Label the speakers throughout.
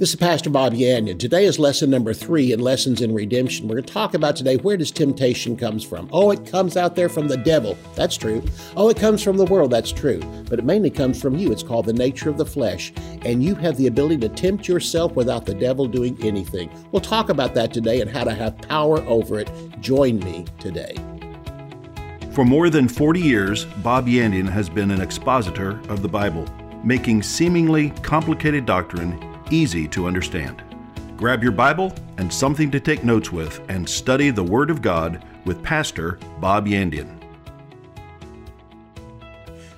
Speaker 1: This is Pastor Bob Yandian. Today is lesson number three in Lessons in Redemption. We're going to talk about today where does temptation comes from? Oh, it comes out there from the devil. That's true. Oh, it comes from the world. That's true. But it mainly comes from you. It's called the nature of the flesh. And you have the ability to tempt yourself without the devil doing anything. We'll talk about that today and how to have power over it. Join me today.
Speaker 2: For more than 40 years, Bob Yandian has been an expositor of the Bible, making seemingly complicated doctrine easy to understand. Grab your Bible and something to take notes with and study the Word of God with Pastor Bob Yandian.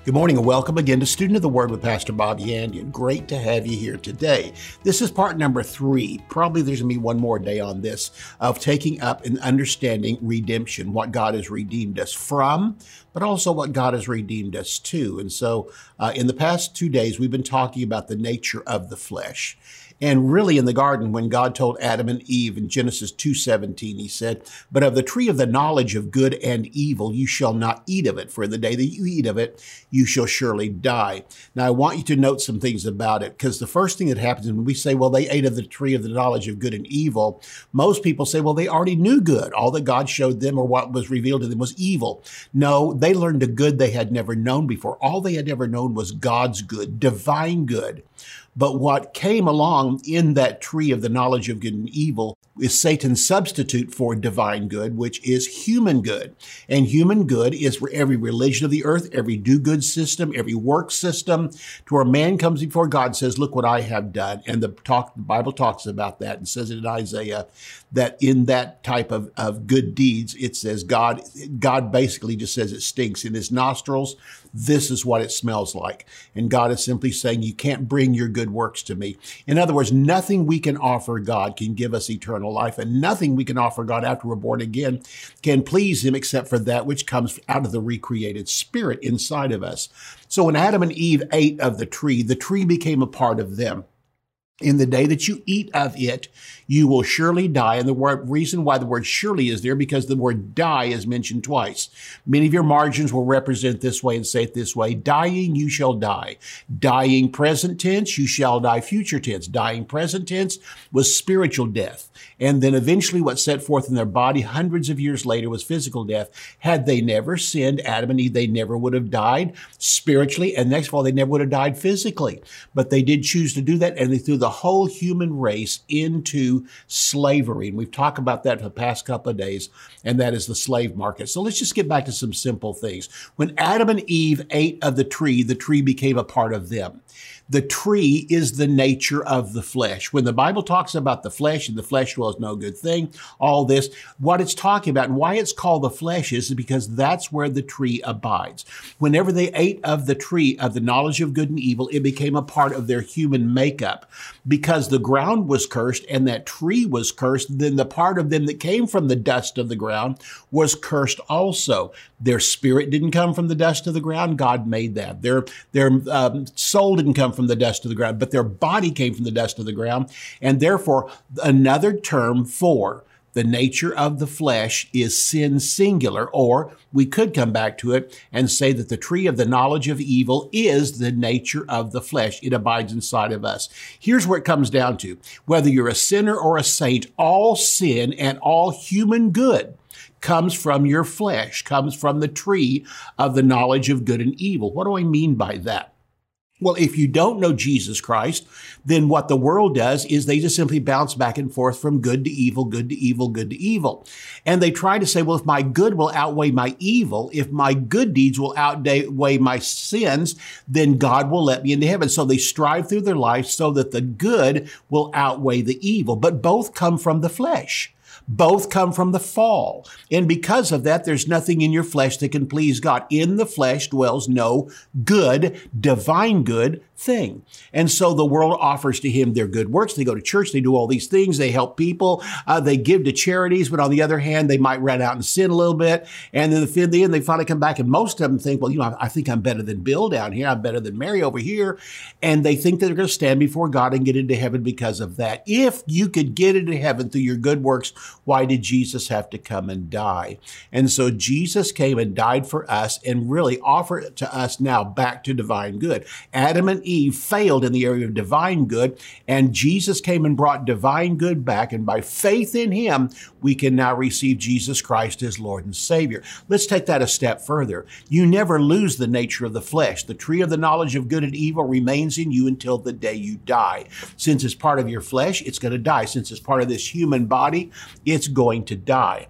Speaker 1: Good morning and welcome again to Student of the Word with Pastor Bob Yandian. Great to have you here today. This is part number three. Probably there's going to be one more day on this of taking up and understanding redemption, what God has redeemed us from, but also what God has redeemed us to. And so uh, in the past two days, we've been talking about the nature of the flesh. And really in the garden, when God told Adam and Eve in Genesis 2.17, he said, But of the tree of the knowledge of good and evil you shall not eat of it, for in the day that you eat of it, you shall surely die. Now I want you to note some things about it, because the first thing that happens when we say, well, they ate of the tree of the knowledge of good and evil, most people say, well, they already knew good. All that God showed them or what was revealed to them was evil. No, they learned a good they had never known before. All they had ever known was God's good, divine good. But what came along in that tree of the knowledge of good and evil is Satan's substitute for divine good, which is human good. And human good is for every religion of the earth, every do good system, every work system, to where man comes before God and says, Look what I have done. And the talk the Bible talks about that and says it in Isaiah that in that type of, of good deeds, it says God, God basically just says it stinks in his nostrils. This is what it smells like. And God is simply saying, You can't bring your good works to me. In other words, nothing we can offer God can give us eternal life, and nothing we can offer God after we're born again can please Him except for that which comes out of the recreated spirit inside of us. So when Adam and Eve ate of the tree, the tree became a part of them. In the day that you eat of it, you will surely die. And the word, reason why the word surely is there, because the word die is mentioned twice. Many of your margins will represent this way and say it this way. Dying, you shall die. Dying present tense, you shall die future tense. Dying present tense was spiritual death. And then eventually what set forth in their body hundreds of years later was physical death. Had they never sinned, Adam and Eve, they never would have died spiritually. And next of all, they never would have died physically. But they did choose to do that. And they threw the whole human race into slavery. And we've talked about that for the past couple of days, and that is the slave market. So let's just get back to some simple things. When Adam and Eve ate of the tree, the tree became a part of them. The tree is the nature of the flesh. When the Bible talks about the flesh and the flesh dwells no good thing, all this, what it's talking about and why it's called the flesh is because that's where the tree abides. Whenever they ate of the tree of the knowledge of good and evil, it became a part of their human makeup. Because the ground was cursed and that tree was cursed, then the part of them that came from the dust of the ground was cursed also. Their spirit didn't come from the dust of the ground. God made that. Their, their um, soul didn't come from the dust of the ground, but their body came from the dust of the ground. And therefore, another term for the nature of the flesh is sin singular, or we could come back to it and say that the tree of the knowledge of evil is the nature of the flesh. It abides inside of us. Here's where it comes down to. Whether you're a sinner or a saint, all sin and all human good comes from your flesh, comes from the tree of the knowledge of good and evil. What do I mean by that? Well, if you don't know Jesus Christ, then what the world does is they just simply bounce back and forth from good to evil, good to evil, good to evil. And they try to say, well, if my good will outweigh my evil, if my good deeds will outweigh my sins, then God will let me into heaven. So they strive through their life so that the good will outweigh the evil, but both come from the flesh. Both come from the fall. And because of that, there's nothing in your flesh that can please God. In the flesh dwells no good, divine good thing. And so the world offers to him their good works. They go to church, they do all these things, they help people, uh, they give to charities, but on the other hand, they might run out and sin a little bit. And then in the end, they finally come back, and most of them think, well, you know, I, I think I'm better than Bill down here, I'm better than Mary over here. And they think that they're going to stand before God and get into heaven because of that. If you could get into heaven through your good works, why did Jesus have to come and die? And so Jesus came and died for us and really offered it to us now back to divine good. Adam and Eve failed in the area of divine good, and Jesus came and brought divine good back. And by faith in him, we can now receive Jesus Christ as Lord and Savior. Let's take that a step further. You never lose the nature of the flesh. The tree of the knowledge of good and evil remains in you until the day you die. Since it's part of your flesh, it's going to die. Since it's part of this human body, it's going to die.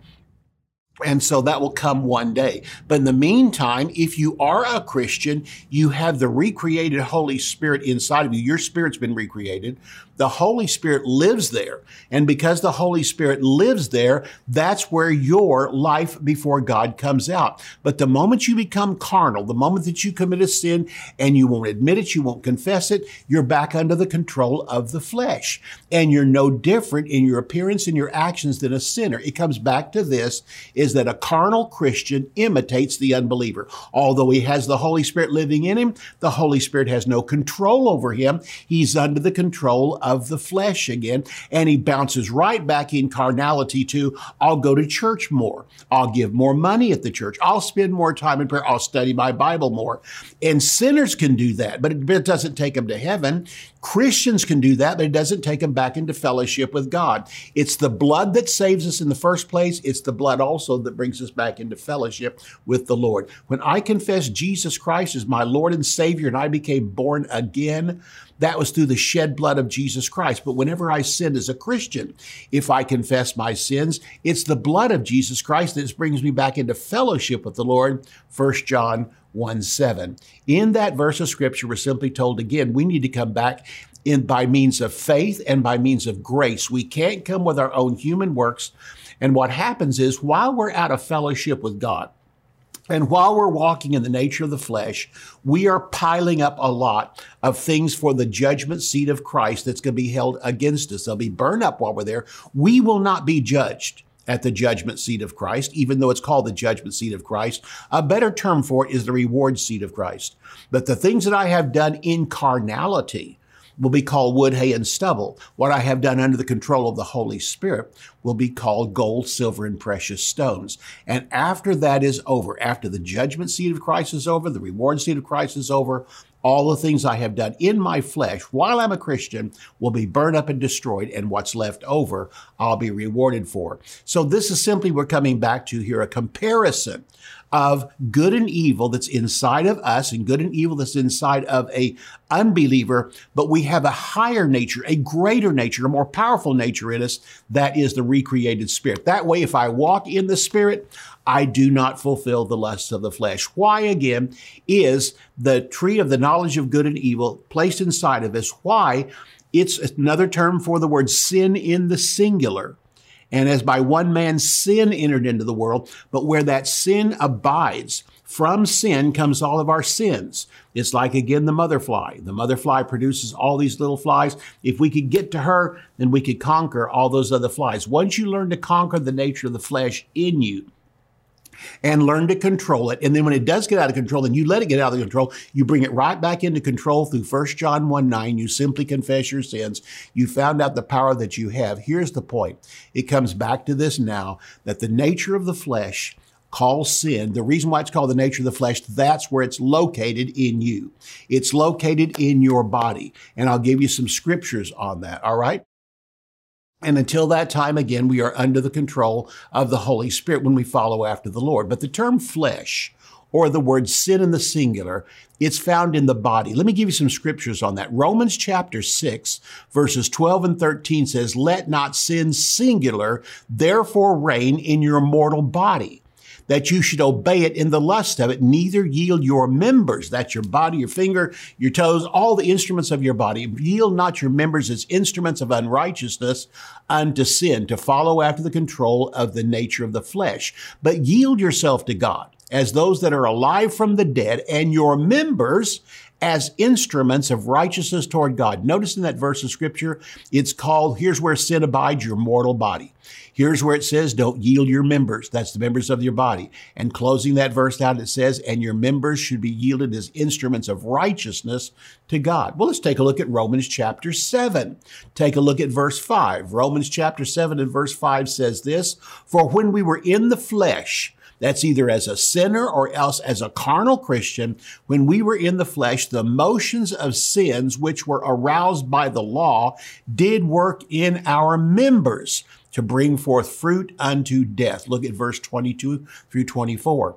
Speaker 1: And so that will come one day. But in the meantime, if you are a Christian, you have the recreated Holy Spirit inside of you. Your spirit's been recreated the Holy Spirit lives there. And because the Holy Spirit lives there, that's where your life before God comes out. But the moment you become carnal, the moment that you commit a sin and you won't admit it, you won't confess it, you're back under the control of the flesh. And you're no different in your appearance and your actions than a sinner. It comes back to this is that a carnal Christian imitates the unbeliever. Although he has the Holy Spirit living in him, the Holy Spirit has no control over him. He's under the control of the flesh again. And he bounces right back in carnality to, I'll go to church more. I'll give more money at the church. I'll spend more time in prayer. I'll study my Bible more. And sinners can do that, but it doesn't take them to heaven. Christians can do that, but it doesn't take them back into fellowship with God. It's the blood that saves us in the first place. It's the blood also that brings us back into fellowship with the Lord. When I confessed Jesus Christ as my Lord and Savior and I became born again, that was through the shed blood of Jesus Christ. But whenever I sin as a Christian, if I confess my sins, it's the blood of Jesus Christ that brings me back into fellowship with the Lord. 1 John 1 7. In that verse of scripture, we're simply told again, we need to come back in by means of faith and by means of grace. We can't come with our own human works. And what happens is while we're out of fellowship with God, and while we're walking in the nature of the flesh, we are piling up a lot of things for the judgment seat of Christ that's going to be held against us. They'll be burned up while we're there. We will not be judged at the judgment seat of Christ, even though it's called the judgment seat of Christ. A better term for it is the reward seat of Christ. But the things that I have done in carnality, will be called wood, hay, and stubble. What I have done under the control of the Holy Spirit will be called gold, silver, and precious stones. And after that is over, after the judgment seat of Christ is over, the reward seat of Christ is over, all the things I have done in my flesh while I'm a Christian will be burned up and destroyed, and what's left over I'll be rewarded for. So this is simply we're coming back to here a comparison of good and evil that's inside of us and good and evil that's inside of a unbeliever, but we have a higher nature, a greater nature, a more powerful nature in us. That is the recreated spirit. That way, if I walk in the spirit, I do not fulfill the lusts of the flesh. Why again is the tree of the knowledge of good and evil placed inside of us? Why? It's another term for the word sin in the singular. And as by one man sin entered into the world, but where that sin abides, from sin comes all of our sins. It's like again the mother fly. The mother fly produces all these little flies. If we could get to her, then we could conquer all those other flies. Once you learn to conquer the nature of the flesh in you, and learn to control it. And then when it does get out of control, then you let it get out of control. You bring it right back into control through 1 John 1 9. You simply confess your sins. You found out the power that you have. Here's the point it comes back to this now that the nature of the flesh calls sin. The reason why it's called the nature of the flesh, that's where it's located in you. It's located in your body. And I'll give you some scriptures on that. All right. And until that time, again, we are under the control of the Holy Spirit when we follow after the Lord. But the term flesh, or the word sin in the singular, it's found in the body. Let me give you some scriptures on that. Romans chapter 6, verses 12 and 13 says, Let not sin singular therefore reign in your mortal body that you should obey it in the lust of it, neither yield your members, that's your body, your finger, your toes, all the instruments of your body, yield not your members as instruments of unrighteousness unto sin, to follow after the control of the nature of the flesh, but yield yourself to God as those that are alive from the dead, and your members as instruments of righteousness toward God. Notice in that verse of scripture, it's called, here's where sin abides, your mortal body. Here's where it says, don't yield your members. That's the members of your body. And closing that verse out, it says, and your members should be yielded as instruments of righteousness to God. Well, let's take a look at Romans chapter 7. Take a look at verse 5. Romans chapter 7 and verse 5 says this, for when we were in the flesh, That's either as a sinner or else as a carnal Christian. When we were in the flesh, the motions of sins which were aroused by the law did work in our members to bring forth fruit unto death. Look at verse 22 through 24.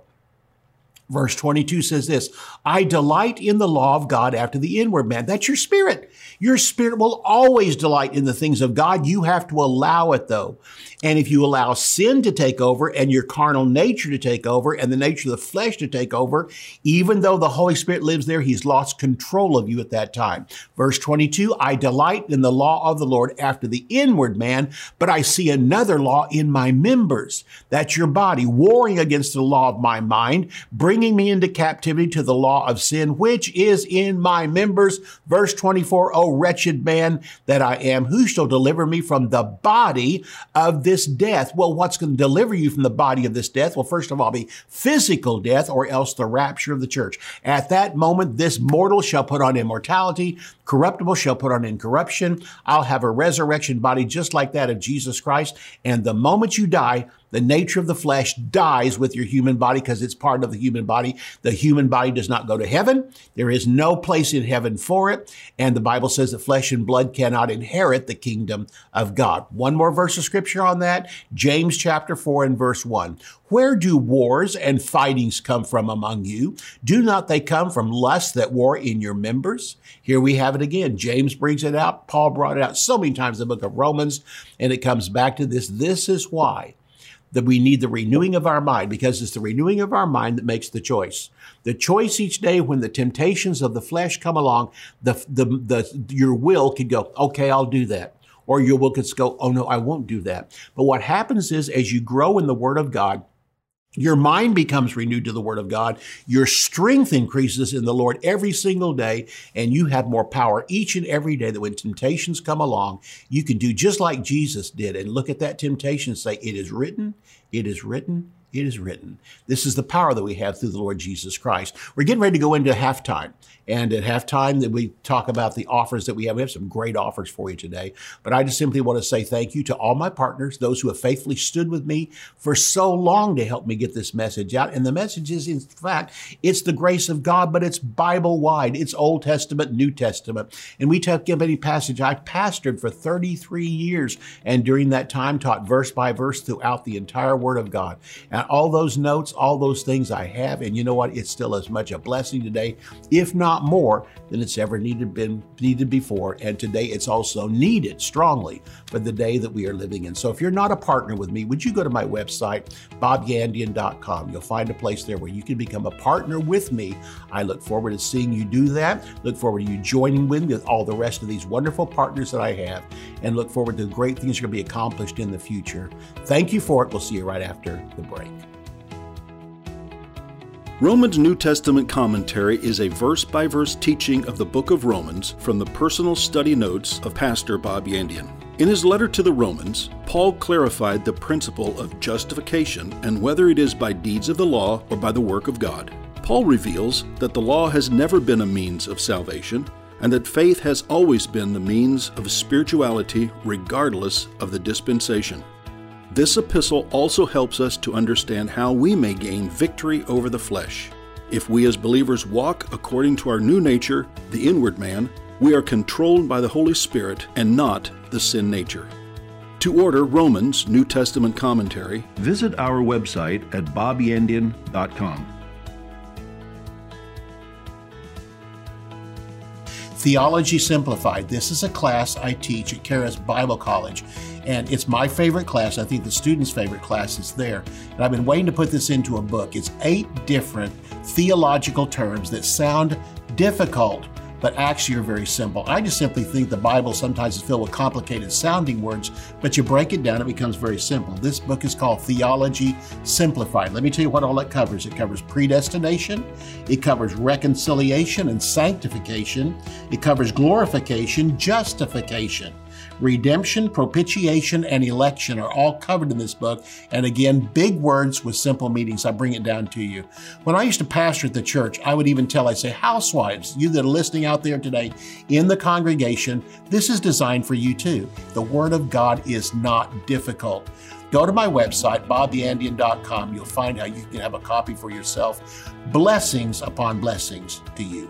Speaker 1: Verse 22 says this, I delight in the law of God after the inward man. That's your spirit. Your spirit will always delight in the things of God. You have to allow it though. And if you allow sin to take over and your carnal nature to take over and the nature of the flesh to take over, even though the Holy Spirit lives there, he's lost control of you at that time. Verse 22, I delight in the law of the Lord after the inward man, but I see another law in my members. That's your body warring against the law of my mind, bringing me into captivity to the law of sin, which is in my members. Verse 24, O wretched man that I am, who shall deliver me from the body of this death. Well, what's going to deliver you from the body of this death? Well, first of all, be physical death or else the rapture of the church. At that moment, this mortal shall put on immortality, corruptible shall put on incorruption. I'll have a resurrection body just like that of Jesus Christ. And the moment you die, the nature of the flesh dies with your human body because it's part of the human body. The human body does not go to heaven. There is no place in heaven for it. And the Bible says that flesh and blood cannot inherit the kingdom of God. One more verse of scripture on that. James chapter 4 and verse 1. Where do wars and fightings come from among you? Do not they come from lust that war in your members? Here we have it again. James brings it out. Paul brought it out so many times in the book of Romans, and it comes back to this. This is why that we need the renewing of our mind because it's the renewing of our mind that makes the choice. The choice each day when the temptations of the flesh come along, the, the, the, your will could go, okay, I'll do that. Or your will could go, oh no, I won't do that. But what happens is as you grow in the Word of God, your mind becomes renewed to the Word of God. Your strength increases in the Lord every single day, and you have more power each and every day that when temptations come along, you can do just like Jesus did and look at that temptation and say, It is written, it is written, it is written. This is the power that we have through the Lord Jesus Christ. We're getting ready to go into halftime. And at halftime, that we talk about the offers that we have. We have some great offers for you today. But I just simply want to say thank you to all my partners, those who have faithfully stood with me for so long to help me get this message out. And the message is, in fact, it's the grace of God, but it's Bible wide. It's Old Testament, New Testament. And we take any passage. I pastored for 33 years, and during that time taught verse by verse throughout the entire Word of God. And all those notes, all those things I have, and you know what? It's still as much a blessing today, if not more, than it's ever needed been needed before. And today it's also needed strongly for the day that we are living in. So if you're not a partner with me, would you go to my website, bobyandian.com? You'll find a place there where you can become a partner with me. I look forward to seeing you do that. Look forward to you joining with me with all the rest of these wonderful partners that I have, and look forward to great things that are going to be accomplished in the future. Thank you for it. We'll see you right after the break.
Speaker 2: Romans New Testament Commentary is a verse by verse teaching of the book of Romans from the personal study notes of Pastor Bob Yandian. In his letter to the Romans, Paul clarified the principle of justification and whether it is by deeds of the law or by the work of God. Paul reveals that the law has never been a means of salvation and that faith has always been the means of spirituality regardless of the dispensation. This epistle also helps us to understand how we may gain victory over the flesh. If we as believers walk according to our new nature, the inward man, we are controlled by the Holy Spirit and not the sin nature. To order Romans New Testament commentary, visit our website at bobyandian.com.
Speaker 1: Theology Simplified. This is a class I teach at Charis Bible College, and it's my favorite class. I think the students' favorite class is there. And I've been waiting to put this into a book. It's eight different theological terms that sound difficult but actually are very simple. I just simply think the Bible sometimes is filled with complicated sounding words, but you break it down, it becomes very simple. This book is called Theology Simplified. Let me tell you what all it covers. It covers predestination, it covers reconciliation and sanctification, it covers glorification, justification Redemption, propitiation, and election are all covered in this book. And again, big words with simple meanings. I bring it down to you. When I used to pastor at the church, I would even tell, I say, housewives, you that are listening out there today in the congregation, this is designed for you too. The Word of God is not difficult. Go to my website, bobyandian.com. You'll find how you can have a copy for yourself. Blessings upon blessings to you.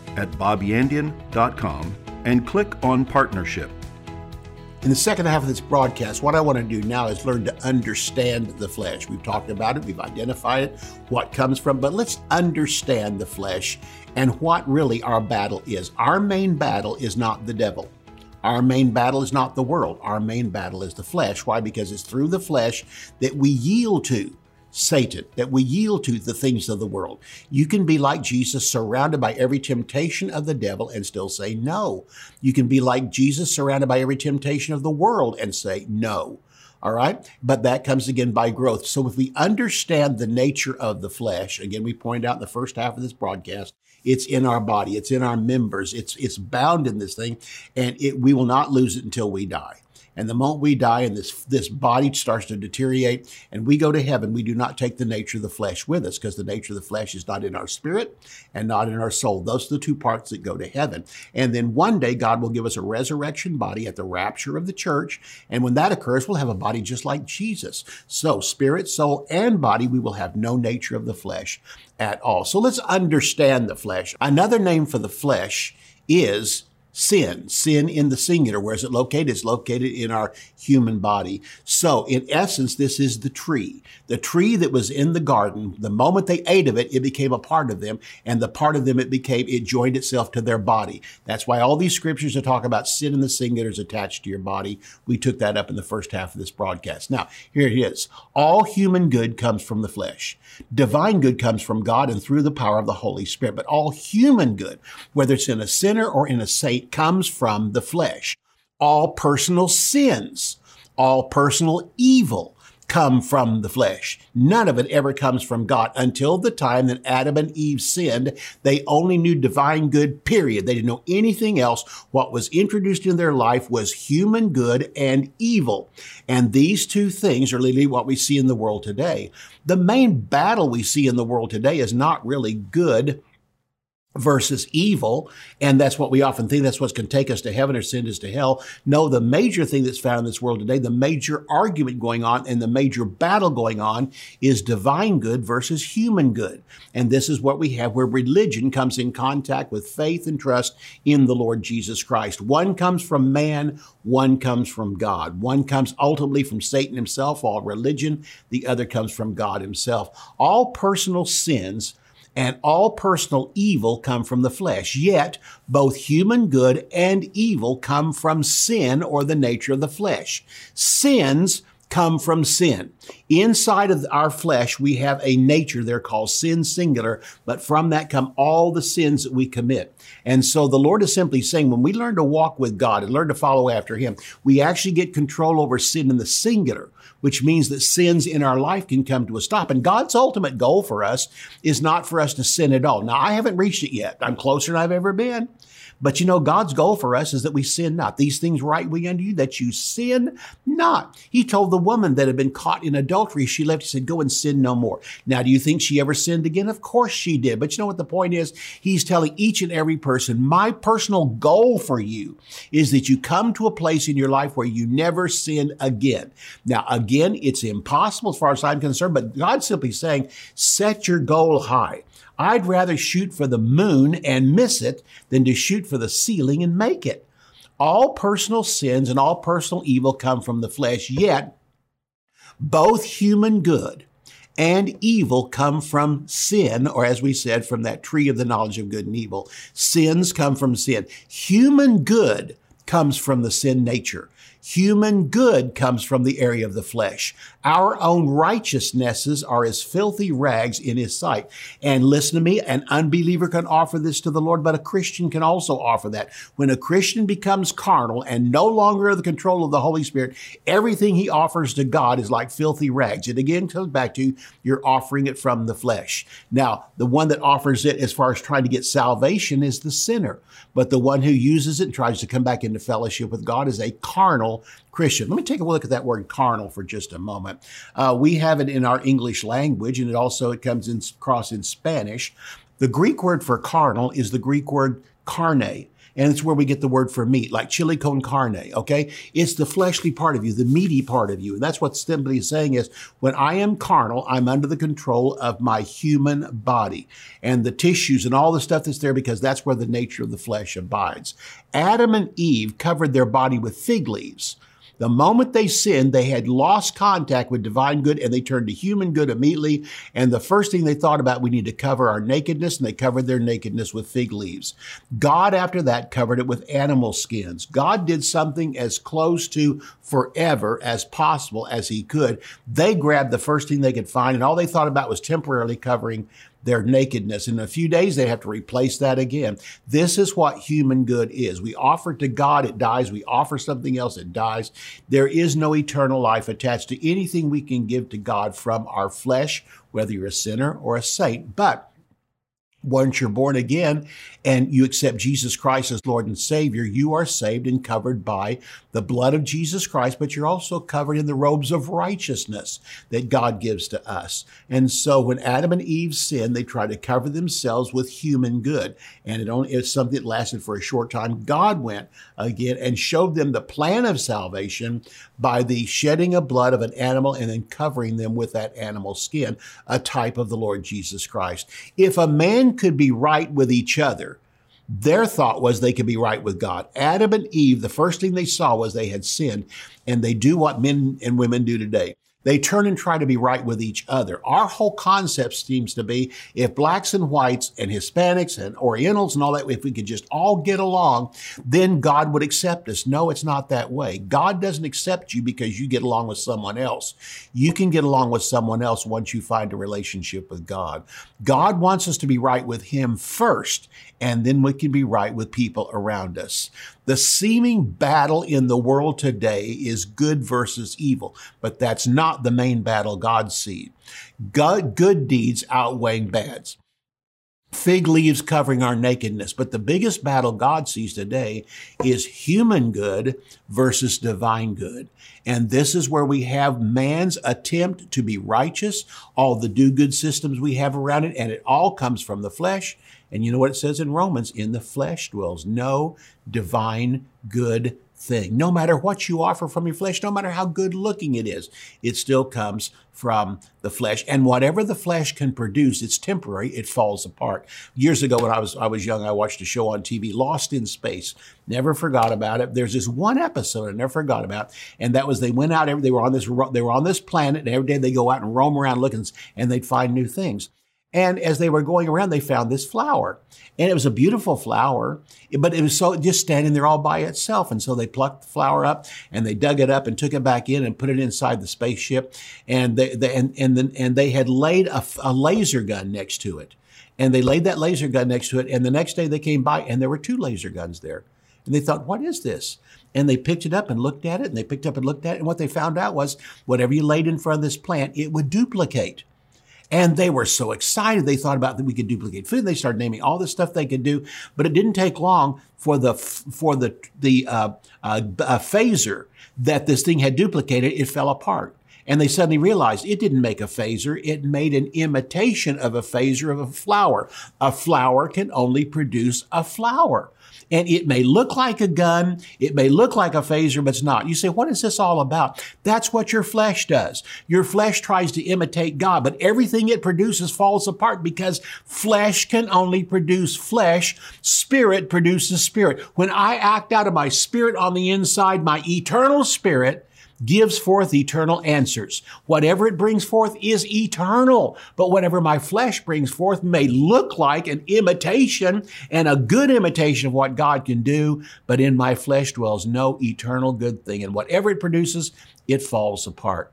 Speaker 2: at bobyandian.com and click on Partnership.
Speaker 1: In the second half of this broadcast, what I want to do now is learn to understand the flesh. We've talked about it, we've identified it, what comes from, but let's understand the flesh and what really our battle is. Our main battle is not the devil. Our main battle is not the world. Our main battle is the flesh. Why? Because it's through the flesh that we yield to Satan, that we yield to the things of the world. You can be like Jesus, surrounded by every temptation of the devil and still say no. You can be like Jesus, surrounded by every temptation of the world and say no. All right. But that comes again by growth. So if we understand the nature of the flesh, again, we point out in the first half of this broadcast, it's in our body. It's in our members. It's, it's bound in this thing and it, we will not lose it until we die. And the moment we die and this, this body starts to deteriorate and we go to heaven, we do not take the nature of the flesh with us because the nature of the flesh is not in our spirit and not in our soul. Those are the two parts that go to heaven. And then one day God will give us a resurrection body at the rapture of the church. And when that occurs, we'll have a body just like Jesus. So spirit, soul, and body, we will have no nature of the flesh at all. So let's understand the flesh. Another name for the flesh is sin, sin in the singular. Where is it located? It's located in our human body. So in essence, this is the tree. The tree that was in the garden, the moment they ate of it, it became a part of them. And the part of them it became, it joined itself to their body. That's why all these scriptures that talk about sin in the singular is attached to your body. We took that up in the first half of this broadcast. Now, here it is. All human good comes from the flesh. Divine good comes from God and through the power of the Holy Spirit. But all human good, whether it's in a sinner or in a saint, comes from the flesh. All personal sins, all personal evil come from the flesh. None of it ever comes from God until the time that Adam and Eve sinned. They only knew divine good, period. They didn't know anything else. What was introduced in their life was human good and evil. And these two things are really what we see in the world today. The main battle we see in the world today is not really good versus evil. And that's what we often think that's what can take us to heaven or send us to hell. No, the major thing that's found in this world today, the major argument going on and the major battle going on is divine good versus human good. And this is what we have where religion comes in contact with faith and trust in the Lord Jesus Christ. One comes from man, one comes from God. One comes ultimately from Satan himself, all religion. The other comes from God himself. All personal sins and all personal evil come from the flesh. Yet both human good and evil come from sin or the nature of the flesh. Sins come from sin. Inside of our flesh, we have a nature there called sin singular, but from that come all the sins that we commit. And so the Lord is simply saying when we learn to walk with God and learn to follow after Him, we actually get control over sin in the singular which means that sins in our life can come to a stop. And God's ultimate goal for us is not for us to sin at all. Now, I haven't reached it yet. I'm closer than I've ever been. But you know, God's goal for us is that we sin not. These things write we unto you that you sin not. He told the woman that had been caught in adultery, she left, he said, go and sin no more. Now, do you think she ever sinned again? Of course she did. But you know what the point is? He's telling each and every person, my personal goal for you is that you come to a place in your life where you never sin again. Now, again, it's impossible as far as I'm concerned, but God's simply saying, set your goal high. I'd rather shoot for the moon and miss it than to shoot for the ceiling and make it. All personal sins and all personal evil come from the flesh, yet both human good and evil come from sin, or as we said, from that tree of the knowledge of good and evil. Sins come from sin. Human good comes from the sin nature. Human good comes from the area of the flesh. Our own righteousnesses are as filthy rags in his sight. And listen to me, an unbeliever can offer this to the Lord, but a Christian can also offer that. When a Christian becomes carnal and no longer under the control of the Holy Spirit, everything he offers to God is like filthy rags. It again comes back to you're offering it from the flesh. Now, the one that offers it as far as trying to get salvation is the sinner. But the one who uses it and tries to come back into fellowship with God is a carnal carnal Christian. Let me take a look at that word carnal for just a moment. Uh, we have it in our English language, and it also it comes in, across in Spanish. The Greek word for carnal is the Greek word carne. And it's where we get the word for meat, like chili con carne, okay? It's the fleshly part of you, the meaty part of you. And that's what simply is saying is when I am carnal, I'm under the control of my human body and the tissues and all the stuff that's there because that's where the nature of the flesh abides. Adam and Eve covered their body with fig leaves. The moment they sinned, they had lost contact with divine good and they turned to human good immediately. And the first thing they thought about, we need to cover our nakedness, and they covered their nakedness with fig leaves. God, after that, covered it with animal skins. God did something as close to forever as possible as he could. They grabbed the first thing they could find, and all they thought about was temporarily covering their nakedness. In a few days, they have to replace that again. This is what human good is. We offer to God, it dies. We offer something else, it dies. There is no eternal life attached to anything we can give to God from our flesh, whether you're a sinner or a saint. But once you're born again and you accept Jesus Christ as Lord and Savior, you are saved and covered by the blood of Jesus Christ, but you're also covered in the robes of righteousness that God gives to us. And so when Adam and Eve sinned, they tried to cover themselves with human good. And it only it's something that lasted for a short time. God went again and showed them the plan of salvation by the shedding of blood of an animal and then covering them with that animal skin, a type of the Lord Jesus Christ. If a man could be right with each other, their thought was they could be right with God. Adam and Eve, the first thing they saw was they had sinned, and they do what men and women do today. They turn and try to be right with each other. Our whole concept seems to be if blacks and whites and Hispanics and Orientals and all that, if we could just all get along, then God would accept us. No, it's not that way. God doesn't accept you because you get along with someone else. You can get along with someone else once you find a relationship with God. God wants us to be right with Him first, and then we can be right with people around us. The seeming battle in the world today is good versus evil, but that's not the main battle God sees. Good deeds outweighing bads. Fig leaves covering our nakedness. But the biggest battle God sees today is human good versus divine good. And this is where we have man's attempt to be righteous, all the do good systems we have around it, and it all comes from the flesh and you know what it says in Romans? In the flesh dwells no divine good thing. No matter what you offer from your flesh, no matter how good looking it is, it still comes from the flesh. And whatever the flesh can produce, it's temporary, it falls apart. Years ago when I was I was young, I watched a show on TV, Lost in Space. Never forgot about it. There's this one episode I never forgot about, and that was they went out they were on this they were on this planet, and every day they go out and roam around looking and they'd find new things. And as they were going around, they found this flower. And it was a beautiful flower, but it was so just standing there all by itself. And so they plucked the flower up and they dug it up and took it back in and put it inside the spaceship. And they, they and, and, and they had laid a, a laser gun next to it. And they laid that laser gun next to it. And the next day they came by and there were two laser guns there. And they thought, what is this? And they picked it up and looked at it and they picked up and looked at it. And what they found out was whatever you laid in front of this plant, it would duplicate. And they were so excited. They thought about that we could duplicate food. They started naming all the stuff they could do, but it didn't take long for the for the the uh, uh, phaser that this thing had duplicated. It fell apart. And they suddenly realized it didn't make a phaser, it made an imitation of a phaser of a flower. A flower can only produce a flower. And it may look like a gun, it may look like a phaser, but it's not. You say, what is this all about? That's what your flesh does. Your flesh tries to imitate God, but everything it produces falls apart because flesh can only produce flesh. Spirit produces spirit. When I act out of my spirit on the inside, my eternal spirit, gives forth eternal answers. Whatever it brings forth is eternal, but whatever my flesh brings forth may look like an imitation and a good imitation of what God can do, but in my flesh dwells no eternal good thing. And whatever it produces, it falls apart.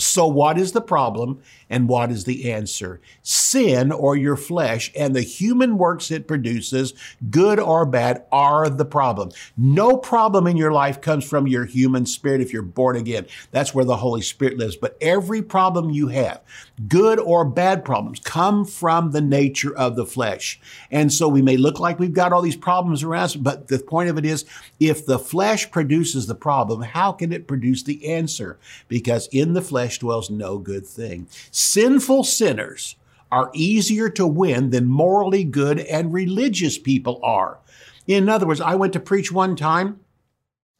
Speaker 1: So, what is the problem and what is the answer? Sin or your flesh and the human works it produces, good or bad, are the problem. No problem in your life comes from your human spirit if you're born again. That's where the Holy Spirit lives. But every problem you have, good or bad problems, come from the nature of the flesh. And so we may look like we've got all these problems around us, but the point of it is if the flesh produces the problem, how can it produce the answer? Because in the flesh, dwells no good thing. Sinful sinners are easier to win than morally good and religious people are. In other words, I went to preach one time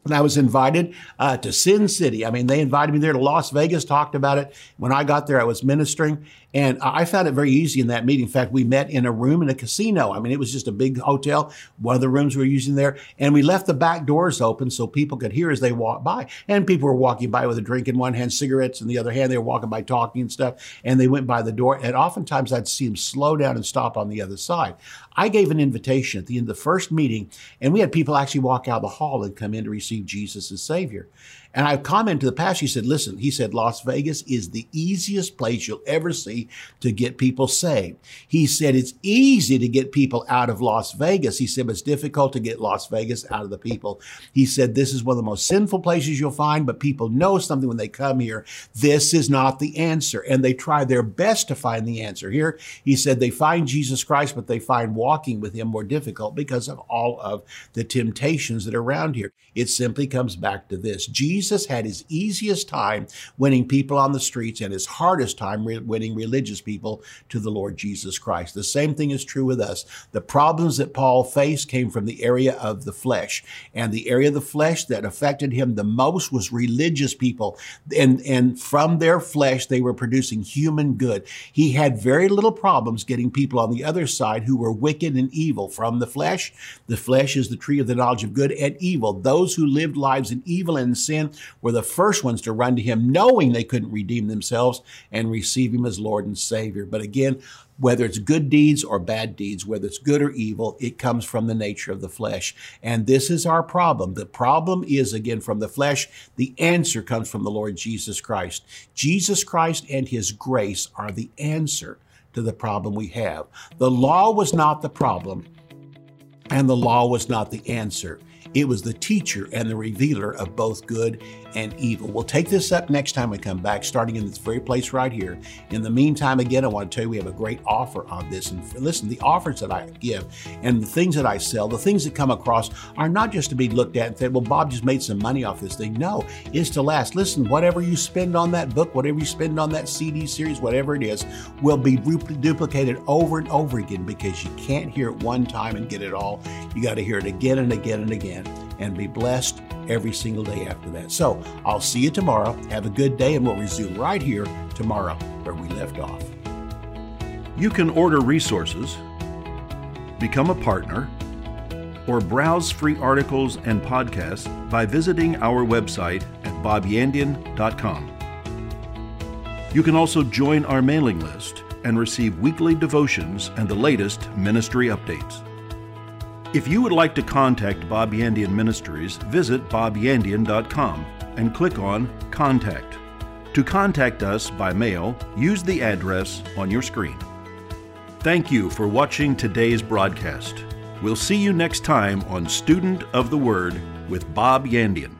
Speaker 1: and I was invited uh, to Sin City. I mean, they invited me there to Las Vegas, talked about it. When I got there, I was ministering, and I found it very easy in that meeting. In fact, we met in a room in a casino. I mean, it was just a big hotel, one of the rooms we were using there, and we left the back doors open so people could hear as they walked by. And people were walking by with a drink in one hand, cigarettes in the other hand. They were walking by talking and stuff, and they went by the door. And oftentimes I'd see them slow down and stop on the other side. I gave an invitation at the end of the first meeting, and we had people actually walk out the hall and come in to receive Jesus as Savior. And I've commented to the pastor, he said, listen, he said, Las Vegas is the easiest place you'll ever see to get people saved. He said, it's easy to get people out of Las Vegas. He said, but it's difficult to get Las Vegas out of the people. He said, this is one of the most sinful places you'll find, but people know something when they come here. This is not the answer. And they try their best to find the answer. Here, he said, they find Jesus Christ, but they find walking with him more difficult because of all of the temptations that are around here. It simply comes back to this. Jesus Jesus had his easiest time winning people on the streets and his hardest time re- winning religious people to the Lord Jesus Christ. The same thing is true with us. The problems that Paul faced came from the area of the flesh, and the area of the flesh that affected him the most was religious people. And, and from their flesh, they were producing human good. He had very little problems getting people on the other side who were wicked and evil from the flesh. The flesh is the tree of the knowledge of good and evil. Those who lived lives in evil and sin were the first ones to run to him, knowing they couldn't redeem themselves and receive him as Lord and Savior. But again, whether it's good deeds or bad deeds, whether it's good or evil, it comes from the nature of the flesh. And this is our problem. The problem is, again, from the flesh. The answer comes from the Lord Jesus Christ. Jesus Christ and his grace are the answer to the problem we have. The law was not the problem, and the law was not the answer. It was the teacher and the revealer of both good and evil. We'll take this up next time we come back, starting in this very place right here. In the meantime, again, I want to tell you we have a great offer on this. And listen, the offers that I give and the things that I sell, the things that come across are not just to be looked at and said, well, Bob just made some money off this thing. No, it's to last. Listen, whatever you spend on that book, whatever you spend on that CD series, whatever it is, will be duplicated over and over again because you can't hear it one time and get it all. You got to hear it again and again and again and be blessed every single day after that. So I'll see you tomorrow. Have a good day, and we'll resume right here tomorrow where we left off.
Speaker 2: You can order resources, become a partner, or browse free articles and podcasts by visiting our website at bobyandian.com. You can also join our mailing list and receive weekly devotions and the latest ministry updates. If you would like to contact Bob Yandian Ministries, visit bobyandian.com and click on Contact. To contact us by mail, use the address on your screen. Thank you for watching today's broadcast. We'll see you next time on Student of the Word with Bob Yandian.